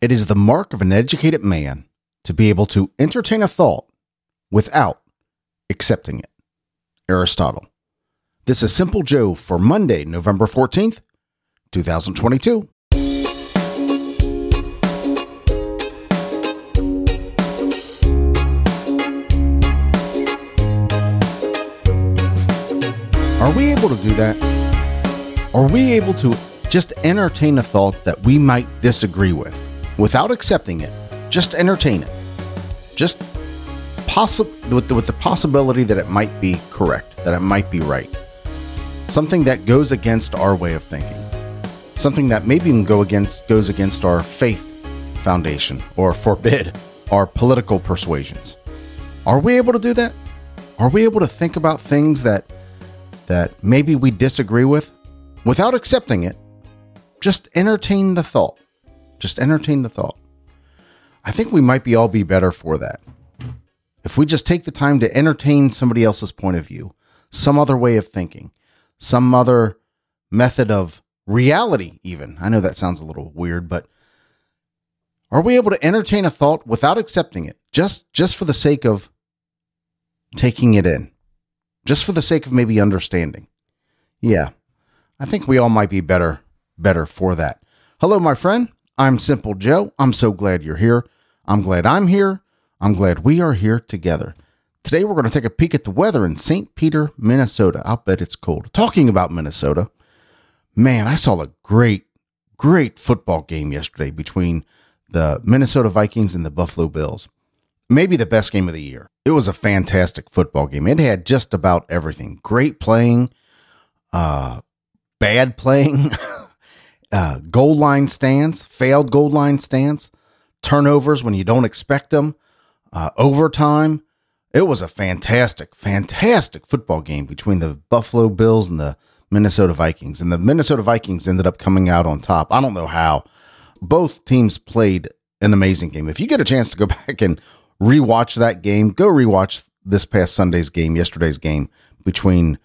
It is the mark of an educated man to be able to entertain a thought without accepting it. Aristotle. This is Simple Joe for Monday, November 14th, 2022. Are we able to do that? Are we able to just entertain a thought that we might disagree with without accepting it? Just entertain it. Just possi- with, the, with the possibility that it might be correct, that it might be right. Something that goes against our way of thinking. Something that maybe even go against goes against our faith foundation or forbid our political persuasions. Are we able to do that? Are we able to think about things that that maybe we disagree with without accepting it, just entertain the thought. Just entertain the thought. I think we might be all be better for that. If we just take the time to entertain somebody else's point of view, some other way of thinking, some other method of reality, even. I know that sounds a little weird, but are we able to entertain a thought without accepting it just just for the sake of taking it in? just for the sake of maybe understanding. Yeah, I think we all might be better better for that. Hello, my friend. I'm Simple Joe. I'm so glad you're here. I'm glad I'm here. I'm glad we are here together. Today, we're going to take a peek at the weather in St. Peter, Minnesota. I'll bet it's cold. Talking about Minnesota, man, I saw a great, great football game yesterday between the Minnesota Vikings and the Buffalo Bills maybe the best game of the year. It was a fantastic football game. It had just about everything. Great playing, uh, bad playing, uh, goal line stands, failed goal line stands, turnovers when you don't expect them, uh, overtime. It was a fantastic, fantastic football game between the Buffalo Bills and the Minnesota Vikings. And the Minnesota Vikings ended up coming out on top. I don't know how. Both teams played an amazing game. If you get a chance to go back and rewatch that game. Go rewatch this past Sunday's game, yesterday's game between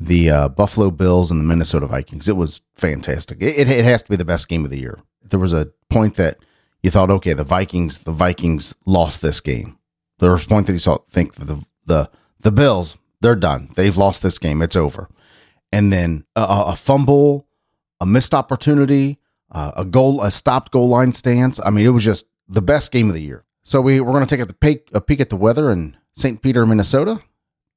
the uh, Buffalo Bills and the Minnesota Vikings. It was fantastic. It, it, has to be the best game of the year. There was a point that you thought, okay, the Vikings, the Vikings lost this game. There was a point that you saw, think the the the Bills, they're done. They've lost this game. It's over. And then a, a fumble, a missed opportunity, uh, a goal, a stopped goal line stance. I mean, it was just the best game of the year. So we, we're going to take a peek, a peek at the weather in St. Peter, Minnesota.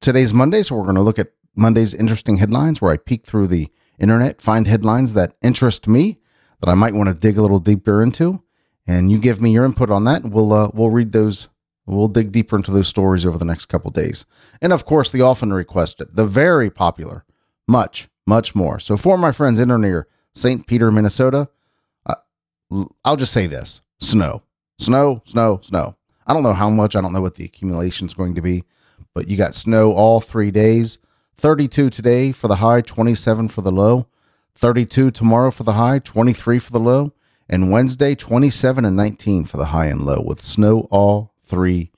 Today's Monday, so we're going to look at Monday's interesting headlines where I peek through the internet, find headlines that interest me that I might want to dig a little deeper into, and you give me your input on that, we'll uh, we'll read those. We'll dig deeper into those stories over the next couple days, and of course, the often requested, the very popular, much much more. So for my friends in or near St. Peter, Minnesota, uh, I'll just say this: snow. Snow, snow, snow. I don't know how much. I don't know what the accumulation is going to be, but you got snow all three days. 32 today for the high, 27 for the low. 32 tomorrow for the high, 23 for the low. And Wednesday, 27 and 19 for the high and low with snow all three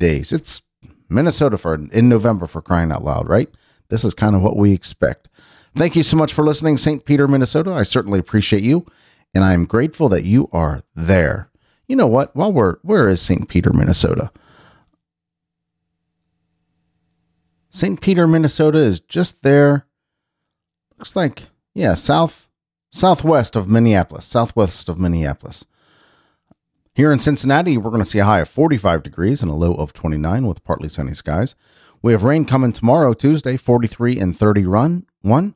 days. It's Minnesota for in November for crying out loud, right? This is kind of what we expect. Thank you so much for listening, St. Peter, Minnesota. I certainly appreciate you, and I am grateful that you are there you know what? While we're where is St. Peter, Minnesota? St. Peter, Minnesota is just there. Looks like yeah, south southwest of Minneapolis, southwest of Minneapolis. Here in Cincinnati, we're going to see a high of 45 degrees and a low of 29 with partly sunny skies. We have rain coming tomorrow, Tuesday, 43 and 30 run one,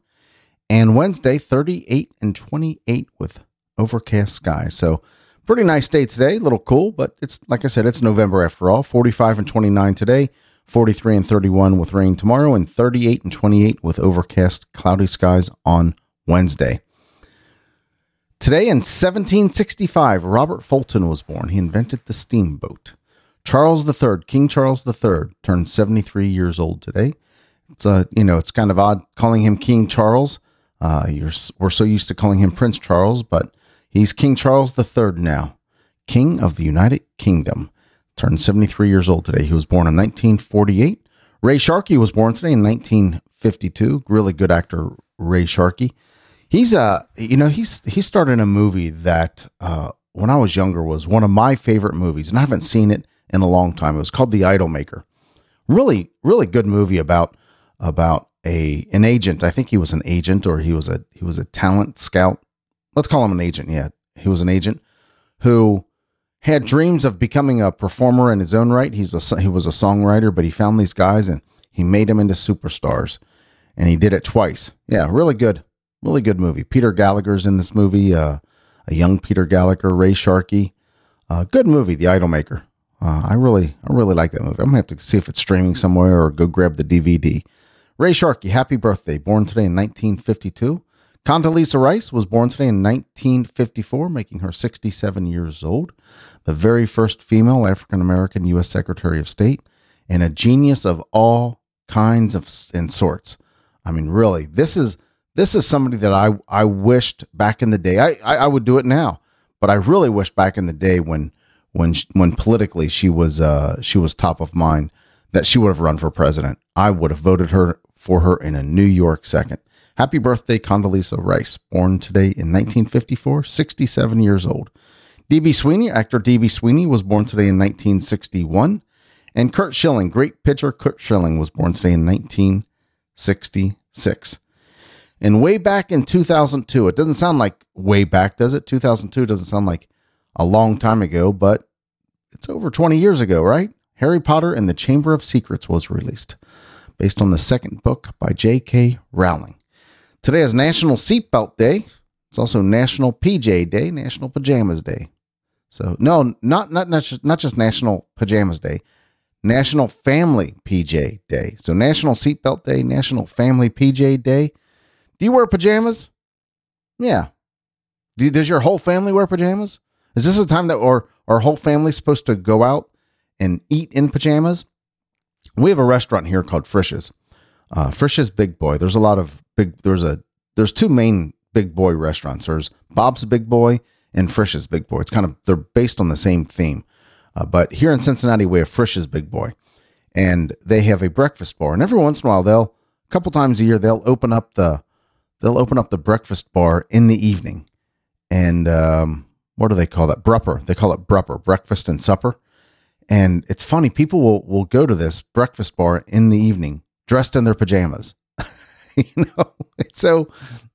and Wednesday, 38 and 28 with overcast skies. So Pretty nice day today. A little cool, but it's like I said, it's November after all. 45 and 29 today, 43 and 31 with rain tomorrow, and 38 and 28 with overcast, cloudy skies on Wednesday. Today in 1765, Robert Fulton was born. He invented the steamboat. Charles III, King Charles III, turned 73 years old today. It's uh, you know, it's kind of odd calling him King Charles. Uh, we're so used to calling him Prince Charles, but He's King Charles III now, King of the United Kingdom. Turned 73 years old today. He was born in 1948. Ray Sharkey was born today in 1952. Really good actor, Ray Sharkey. He's a, you know, he's he started a movie that uh, when I was younger was one of my favorite movies, and I haven't seen it in a long time. It was called The Idol Maker. Really, really good movie about about a an agent. I think he was an agent or he was a he was a talent scout. Let's call him an agent. Yeah, he was an agent who had dreams of becoming a performer in his own right. He's a, he was a songwriter, but he found these guys and he made them into superstars, and he did it twice. Yeah, really good, really good movie. Peter Gallagher's in this movie. Uh, a young Peter Gallagher, Ray Sharkey. Uh, good movie, The Idolmaker. Uh, I really, I really like that movie. I'm gonna have to see if it's streaming somewhere or go grab the DVD. Ray Sharkey, happy birthday! Born today in 1952. Condoleezza Rice was born today in 1954, making her 67 years old. The very first female African American U.S. Secretary of State, and a genius of all kinds of and sorts. I mean, really, this is this is somebody that I I wished back in the day. I I, I would do it now, but I really wish back in the day when when when politically she was uh she was top of mind that she would have run for president. I would have voted her for her in a New York second. Happy birthday, Condoleezza Rice, born today in 1954, 67 years old. D.B. Sweeney, actor D.B. Sweeney, was born today in 1961. And Curt Schilling, great pitcher Curt Schilling, was born today in 1966. And way back in 2002, it doesn't sound like way back, does it? 2002 doesn't sound like a long time ago, but it's over 20 years ago, right? Harry Potter and the Chamber of Secrets was released, based on the second book by J.K. Rowling. Today is National Seatbelt Day. It's also National PJ Day, National Pajamas Day. So no, not not not just, not just National Pajamas Day, National Family PJ Day. So National Seatbelt Day, National Family PJ Day. Do you wear pajamas? Yeah. Do, does your whole family wear pajamas? Is this a time that our our whole family's supposed to go out and eat in pajamas? We have a restaurant here called Frisch's. Uh, Frisch's Big Boy. There's a lot of big. There's a there's two main Big Boy restaurants. There's Bob's Big Boy and Frisch's Big Boy. It's kind of they're based on the same theme. Uh, but here in Cincinnati, we have Frisch's Big Boy, and they have a breakfast bar. And every once in a while, they'll a couple times a year they'll open up the they'll open up the breakfast bar in the evening, and um, what do they call that? Brupper. They call it brupper, breakfast and supper. And it's funny, people will will go to this breakfast bar in the evening dressed in their pajamas. you know, it's so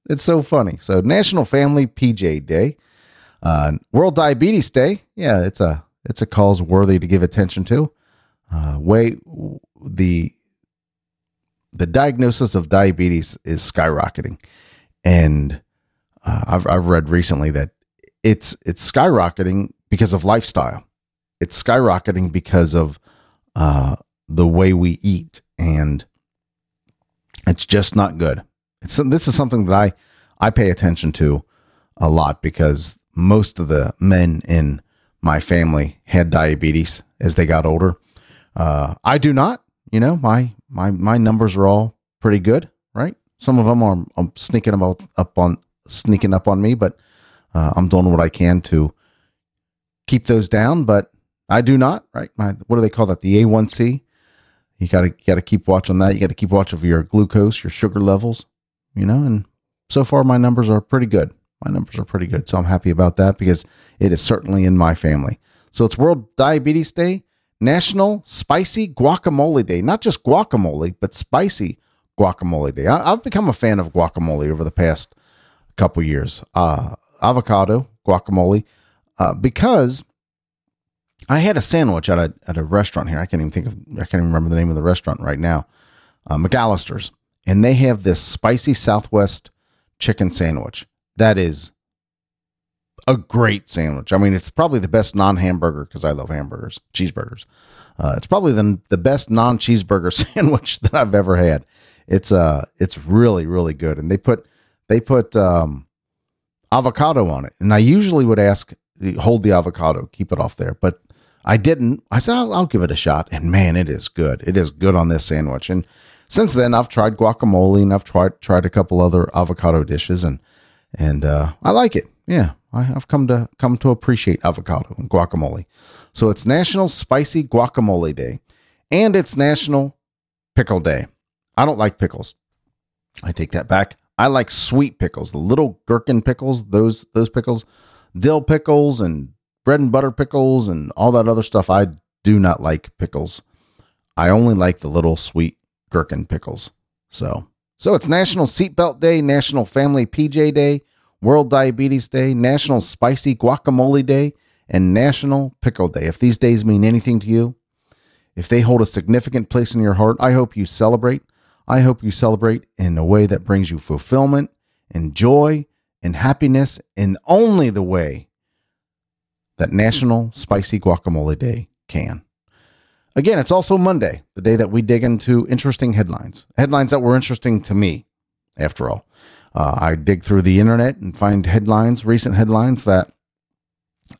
it's so funny. So National Family PJ Day, uh, World Diabetes Day. Yeah, it's a it's a cause worthy to give attention to. Uh, way the the diagnosis of diabetes is skyrocketing, and uh, I've I've read recently that it's it's skyrocketing because of lifestyle. It's skyrocketing because of uh, the way we eat, and it's just not good. It's this is something that I I pay attention to a lot because most of the men in my family had diabetes as they got older. Uh, I do not. You know, my my my numbers are all pretty good, right? Some of them are I'm sneaking about up on sneaking up on me, but uh, I'm doing what I can to keep those down. But I do not, right? My what do they call that? The A1C. You got to got to keep watch on that. You got to keep watch of your glucose, your sugar levels, you know. And so far, my numbers are pretty good. My numbers are pretty good, so I'm happy about that because it is certainly in my family. So it's World Diabetes Day, National Spicy Guacamole Day. Not just guacamole, but spicy guacamole day. I, have become a fan of guacamole over the past couple years. Uh, avocado guacamole, uh, because I had a sandwich at a at a restaurant here. I can't even think of I can't even remember the name of the restaurant right now. Uh, McAlister's, and they have this spicy Southwest chicken sandwich that is a great sandwich. I mean, it's probably the best non-hamburger because I love hamburgers, cheeseburgers. Uh, it's probably the the best non-cheeseburger sandwich that I've ever had. It's uh, it's really really good, and they put they put um, avocado on it, and I usually would ask hold the avocado, keep it off there, but I didn't. I said I'll, I'll give it a shot, and man, it is good. It is good on this sandwich, and since then I've tried guacamole and I've tried tried a couple other avocado dishes, and and uh, I like it. Yeah, I, have come to come to appreciate avocado and guacamole. So it's National Spicy Guacamole Day, and it's National Pickle Day. I don't like pickles. I take that back. I like sweet pickles, the little gherkin pickles. Those those pickles, dill pickles and bread and butter pickles and all that other stuff. I do not like pickles. I only like the little sweet gherkin pickles. So, so it's National Seatbelt Day, National Family PJ Day, World Diabetes Day, National Spicy Guacamole Day, and National Pickle Day. If these days mean anything to you, if they hold a significant place in your heart, I hope you celebrate. I hope you celebrate in a way that brings you fulfillment and joy and happiness in only the way that National Spicy Guacamole Day can. Again, it's also Monday, the day that we dig into interesting headlines, headlines that were interesting to me, after all. Uh, I dig through the internet and find headlines, recent headlines that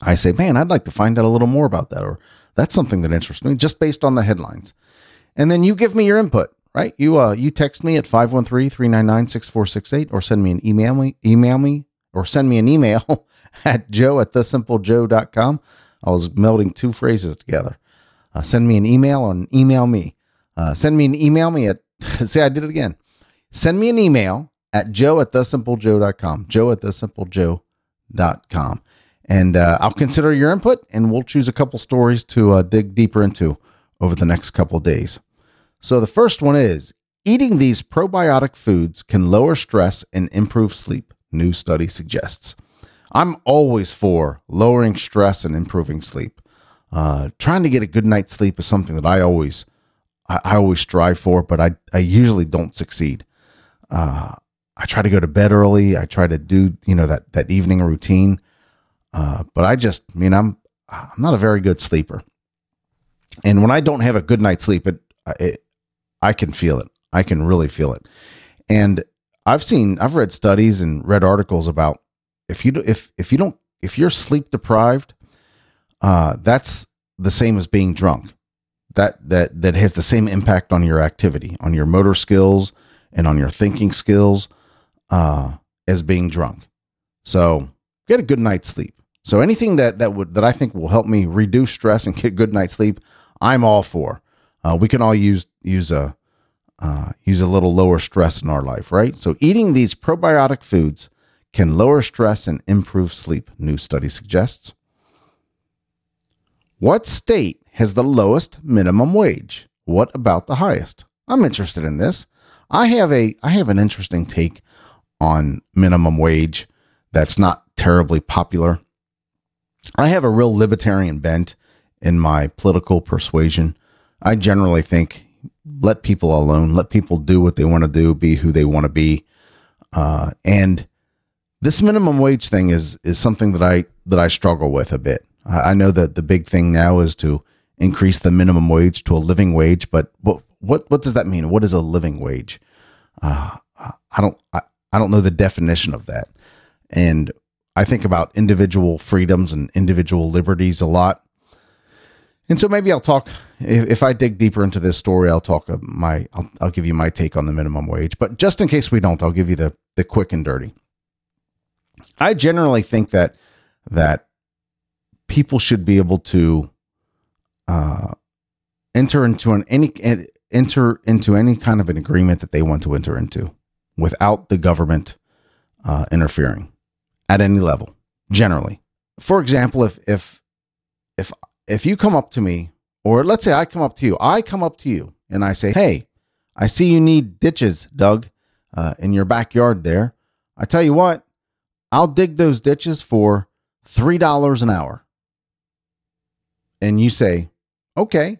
I say, man, I'd like to find out a little more about that, or that's something that interests me, just based on the headlines. And then you give me your input, right? You uh, you text me at 513-399-6468 or send me an email me, email me, or send me an email at joe at thesimplejoe.com. I was melding two phrases together. Uh, send me an email and email me. Uh, send me an email me at, say I did it again. Send me an email at joe at thesimplejoe.com. Joe at thesimplejoe.com. And uh, I'll consider your input and we'll choose a couple stories to uh, dig deeper into over the next couple days. So the first one is eating these probiotic foods can lower stress and improve sleep, new study suggests. I'm always for lowering stress and improving sleep. Uh, trying to get a good night's sleep is something that I always, I, I always strive for, but I, I usually don't succeed. Uh, I try to go to bed early. I try to do, you know, that, that evening routine. Uh, but I just, I mean, I'm, I'm not a very good sleeper. And when I don't have a good night's sleep, it, it, I can feel it. I can really feel it. And I've seen, I've read studies and read articles about if you, if, if you don't, if you're sleep deprived, uh, that's the same as being drunk. That that that has the same impact on your activity, on your motor skills, and on your thinking skills uh, as being drunk. So get a good night's sleep. So anything that that would that I think will help me reduce stress and get good night's sleep, I'm all for. Uh, we can all use use a uh, use a little lower stress in our life, right? So eating these probiotic foods can lower stress and improve sleep. New study suggests. What state has the lowest minimum wage? What about the highest? I'm interested in this. I have a I have an interesting take on minimum wage that's not terribly popular. I have a real libertarian bent in my political persuasion. I generally think let people alone, let people do what they want to do, be who they want to be. Uh, and this minimum wage thing is is something that I that I struggle with a bit. I know that the big thing now is to increase the minimum wage to a living wage, but what what what does that mean? What is a living wage? Uh, I don't I, I don't know the definition of that, and I think about individual freedoms and individual liberties a lot. And so maybe I'll talk if, if I dig deeper into this story. I'll talk my I'll, I'll give you my take on the minimum wage. But just in case we don't, I'll give you the the quick and dirty. I generally think that that people should be able to uh, enter into an any enter into any kind of an agreement that they want to enter into without the government uh, interfering at any level. Generally, for example, if if if if you come up to me, or let's say I come up to you, I come up to you and I say, "Hey, I see you need ditches, Doug, uh, in your backyard there. I tell you what, I'll dig those ditches for three dollars an hour." and you say, okay,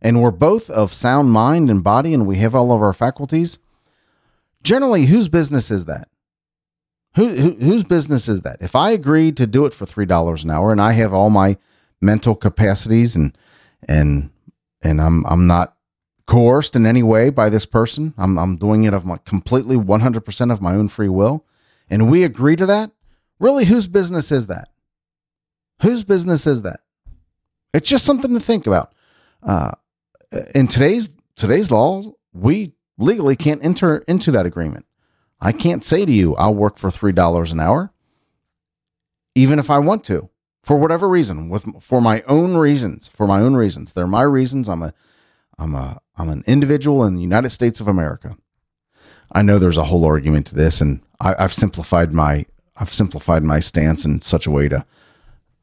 and we're both of sound mind and body and we have all of our faculties, generally, whose business is that? Who, who, whose business is that? If I agree to do it for three dollars an hour and I have all my mental capacities and and and I'm I'm not coerced in any way by this person. I'm I'm doing it of my completely 100% of my own free will, and we agree to that. Really, whose business is that? Whose business is that? It's just something to think about. Uh, in today's today's law, we legally can't enter into that agreement. I can't say to you, "I'll work for three dollars an hour," even if I want to, for whatever reason, with for my own reasons. For my own reasons, they're my reasons. I'm a, I'm a, I'm an individual in the United States of America. I know there's a whole argument to this, and I, have simplified my I've simplified my stance in such a way to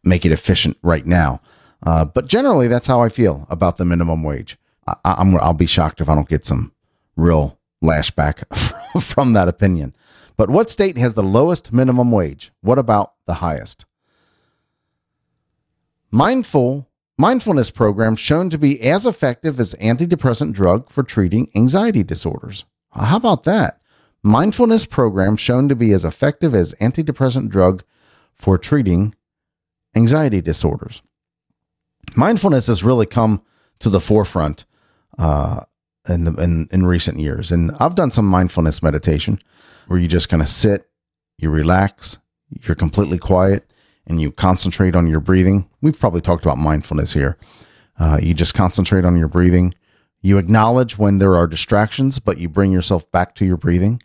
make it efficient right now. Uh, but generally, that's how I feel about the minimum wage. I, I'm, I'll be shocked if I don't get some real lashback from that opinion. But what state has the lowest minimum wage? What about the highest? Mindful mindfulness programs shown to be as effective as antidepressant drug for treating anxiety disorders. How about that? Mindfulness programs shown to be as effective as antidepressant drug for treating anxiety disorders. Mindfulness has really come to the forefront uh, in, the, in in recent years, and I've done some mindfulness meditation where you just kind of sit, you relax, you're completely quiet, and you concentrate on your breathing. We've probably talked about mindfulness here. Uh, you just concentrate on your breathing. You acknowledge when there are distractions, but you bring yourself back to your breathing.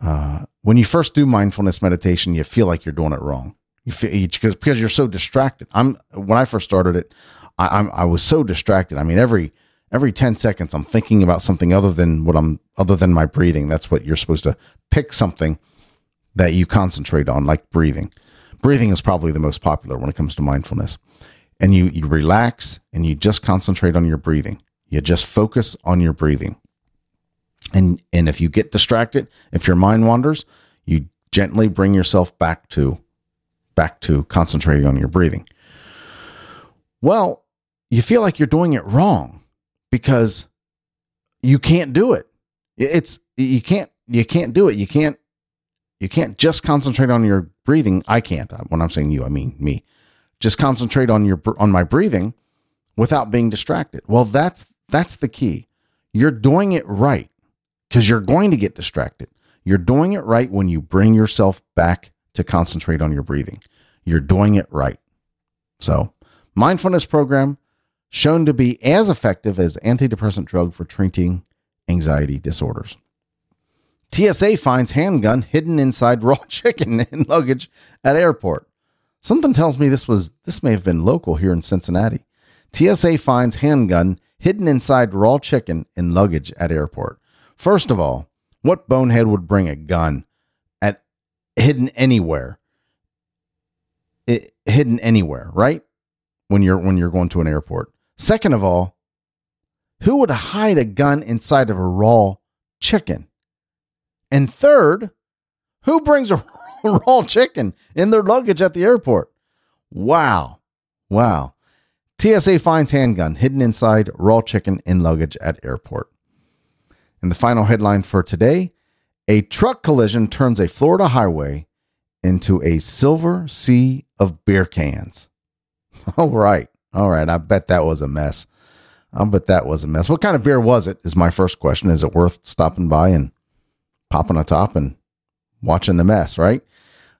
Uh, when you first do mindfulness meditation, you feel like you're doing it wrong. You feel because because you're so distracted. I'm when I first started it, I, I'm I was so distracted. I mean, every every 10 seconds i'm thinking about something other than what i'm other than my breathing that's what you're supposed to pick something that you concentrate on like breathing breathing is probably the most popular when it comes to mindfulness and you you relax and you just concentrate on your breathing you just focus on your breathing and and if you get distracted if your mind wanders you gently bring yourself back to back to concentrating on your breathing well you feel like you're doing it wrong because you can't do it. It's you can't you can't do it. You can't you can't just concentrate on your breathing. I can't. Uh, when I'm saying you, I mean me. Just concentrate on your on my breathing without being distracted. Well, that's that's the key. You're doing it right because you're going to get distracted. You're doing it right when you bring yourself back to concentrate on your breathing. You're doing it right. So, mindfulness program shown to be as effective as antidepressant drug for treating anxiety disorders. TSA finds handgun hidden inside raw chicken in luggage at airport. Something tells me this was this may have been local here in Cincinnati. TSA finds handgun hidden inside raw chicken in luggage at airport. First of all, what bonehead would bring a gun at hidden anywhere? It, hidden anywhere, right? When you're when you're going to an airport. Second of all, who would hide a gun inside of a raw chicken? And third, who brings a raw chicken in their luggage at the airport? Wow. Wow. TSA finds handgun hidden inside raw chicken in luggage at airport. And the final headline for today a truck collision turns a Florida highway into a silver sea of beer cans. All right. All right, I bet that was a mess. I bet that was a mess. What kind of beer was it? Is my first question. Is it worth stopping by and popping a top and watching the mess? Right.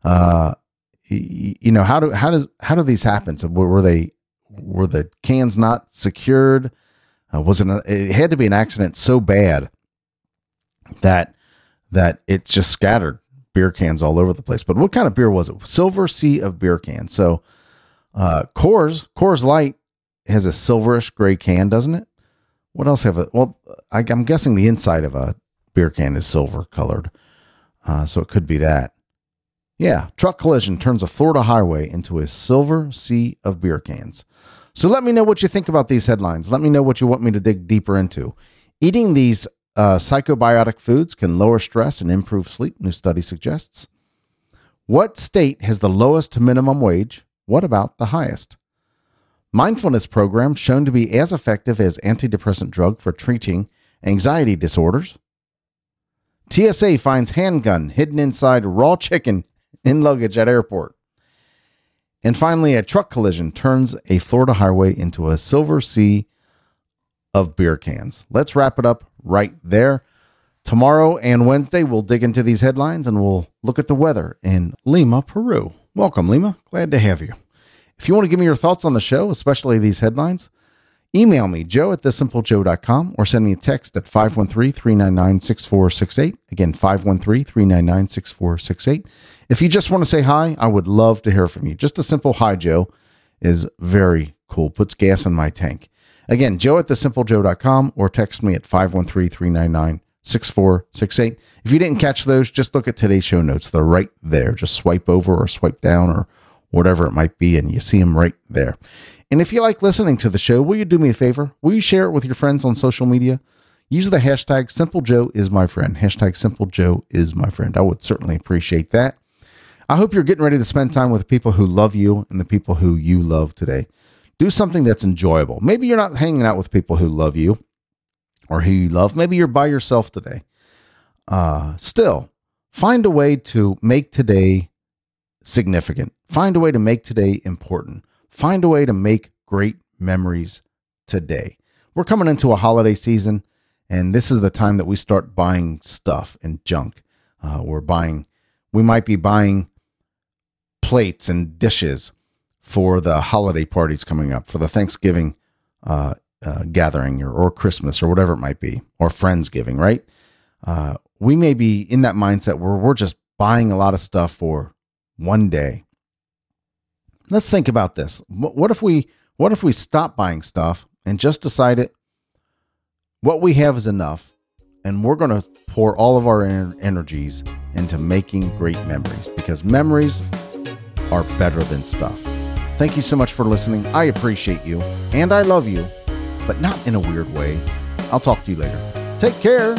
Uh, you know how do how does how do these happen? So were they were the cans not secured? Uh, was it? A, it had to be an accident so bad that that it just scattered beer cans all over the place. But what kind of beer was it? Silver Sea of beer cans. So uh, Coors, Coors Light has a silverish gray can, doesn't it? What else have it? Well, I, am guessing the inside of a beer can is silver colored, uh, so it could be that. Yeah, truck collision turns a Florida highway into a silver sea of beer cans. So let me know what you think about these headlines. Let me know what you want me to dig deeper into. Eating these uh, psychobiotic foods can lower stress and improve sleep, new study suggests. What state has the lowest minimum wage? What about the highest? Mindfulness program shown to be as effective as antidepressant drug for treating anxiety disorders. TSA finds handgun hidden inside raw chicken in luggage at airport. And finally, a truck collision turns a Florida highway into a silver sea of beer cans. Let's wrap it up right there. Tomorrow and Wednesday, we'll dig into these headlines and we'll look at the weather in Lima, Peru. Welcome, Lima. Glad to have you. If you want to give me your thoughts on the show, especially these headlines, email me, joe at thesimplejoe.com, or send me a text at 513 399 6468. Again, 513 399 6468. If you just want to say hi, I would love to hear from you. Just a simple hi, Joe, is very cool, puts gas in my tank. Again, joe at thesimplejoe.com or text me at 513 399 6468. If you didn't catch those, just look at today's show notes. They're right there. Just swipe over or swipe down or whatever it might be, and you see them right there. And if you like listening to the show, will you do me a favor? Will you share it with your friends on social media? Use the hashtag Simple Joe is my friend. Hashtag Simple Joe is my friend. I would certainly appreciate that. I hope you're getting ready to spend time with the people who love you and the people who you love today. Do something that's enjoyable. Maybe you're not hanging out with people who love you or who you love. Maybe you're by yourself today. Uh, still, find a way to make today significant. Find a way to make today important. Find a way to make great memories today. We're coming into a holiday season, and this is the time that we start buying stuff and junk. Uh, we're buying, we might be buying plates and dishes for the holiday parties coming up, for the Thanksgiving uh, uh, gathering or, or Christmas or whatever it might be, or Friendsgiving, right? Uh, we may be in that mindset where we're just buying a lot of stuff for one day. Let's think about this. What if we what if we stop buying stuff and just decided what we have is enough and we're going to pour all of our energies into making great memories because memories are better than stuff. Thank you so much for listening. I appreciate you and I love you, but not in a weird way. I'll talk to you later. Take care.